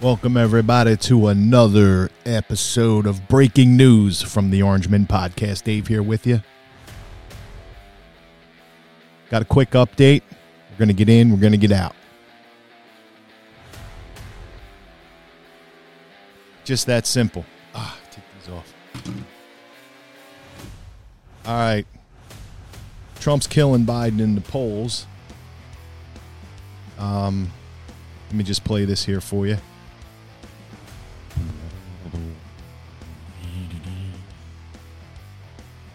Welcome, everybody, to another episode of Breaking News from the Orange Orangeman Podcast. Dave here with you. Got a quick update. We're going to get in, we're going to get out. Just that simple. Ah, take these off. All right. Trump's killing Biden in the polls. Um, let me just play this here for you.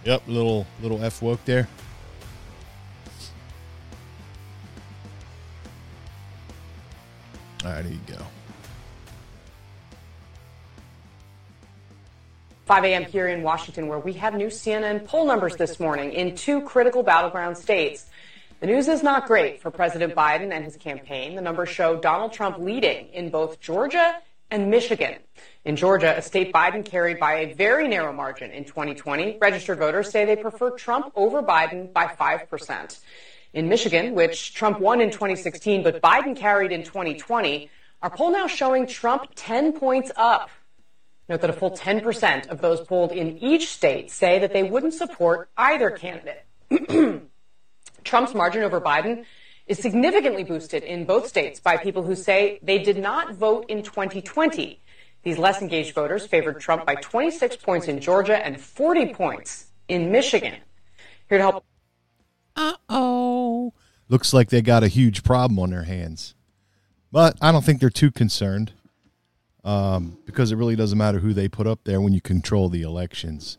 Yep, little little F woke there. All right, here you go. 5 a.m. here in Washington, where we have new CNN poll numbers this morning in two critical battleground states. The news is not great for President Biden and his campaign. The numbers show Donald Trump leading in both Georgia and Michigan. In Georgia, a state Biden carried by a very narrow margin in 2020, registered voters say they prefer Trump over Biden by 5%. In Michigan, which Trump won in 2016 but Biden carried in 2020, our poll now showing Trump 10 points up. Note that a full 10% of those polled in each state say that they wouldn't support either candidate. Trump's margin over Biden is significantly boosted in both states by people who say they did not vote in 2020. These less engaged voters favored Trump by 26 points in Georgia and 40 points in Michigan. Here to help. Uh oh. Looks like they got a huge problem on their hands. But I don't think they're too concerned um, because it really doesn't matter who they put up there when you control the elections.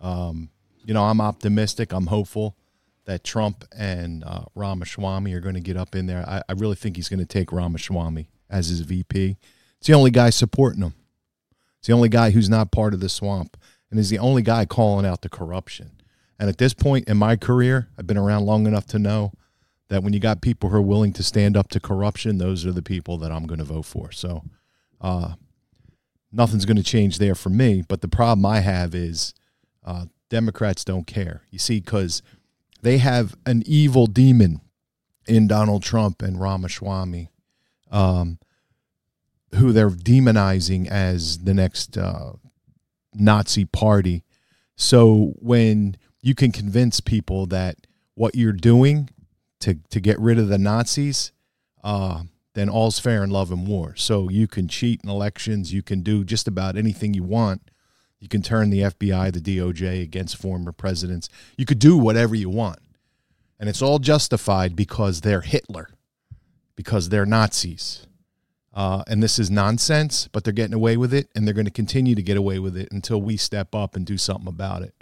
Um, you know, I'm optimistic. I'm hopeful that Trump and uh, Ramaswamy are going to get up in there. I, I really think he's going to take Ramaswamy as his VP. It's the only guy supporting him. It's the only guy who's not part of the swamp, and is the only guy calling out the corruption. And at this point in my career, I've been around long enough to know that when you got people who are willing to stand up to corruption, those are the people that I'm going to vote for. So, uh, nothing's going to change there for me. But the problem I have is uh, Democrats don't care. You see, because they have an evil demon in Donald Trump and Ramaswamy, um, who they're demonizing as the next uh, Nazi party. So when you can convince people that what you're doing to to get rid of the Nazis, uh, then all's fair in love and war. So you can cheat in elections, you can do just about anything you want you can turn the FBI, the DOJ against former presidents. You could do whatever you want. And it's all justified because they're Hitler, because they're Nazis. Uh, and this is nonsense, but they're getting away with it, and they're going to continue to get away with it until we step up and do something about it.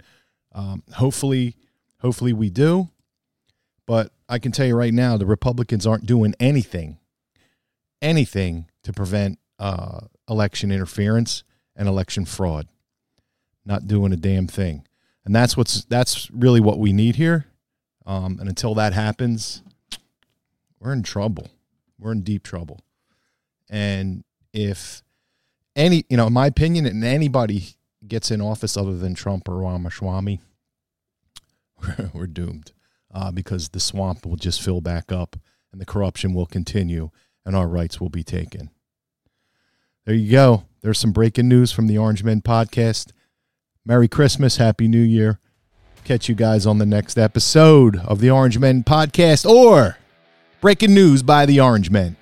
Um, hopefully, hopefully we do. But I can tell you right now, the Republicans aren't doing anything, anything to prevent uh, election interference and election fraud not doing a damn thing. And that's what's that's really what we need here. Um, and until that happens, we're in trouble. We're in deep trouble. And if any, you know, in my opinion, and anybody gets in office other than Trump or Ramaswamy, we're, doomed uh, because the swamp will just fill back up and the corruption will continue and our rights will be taken. There you go. There's some breaking news from the Orange Men podcast. Merry Christmas, Happy New Year. Catch you guys on the next episode of the Orange Men podcast or Breaking News by the Orange Men.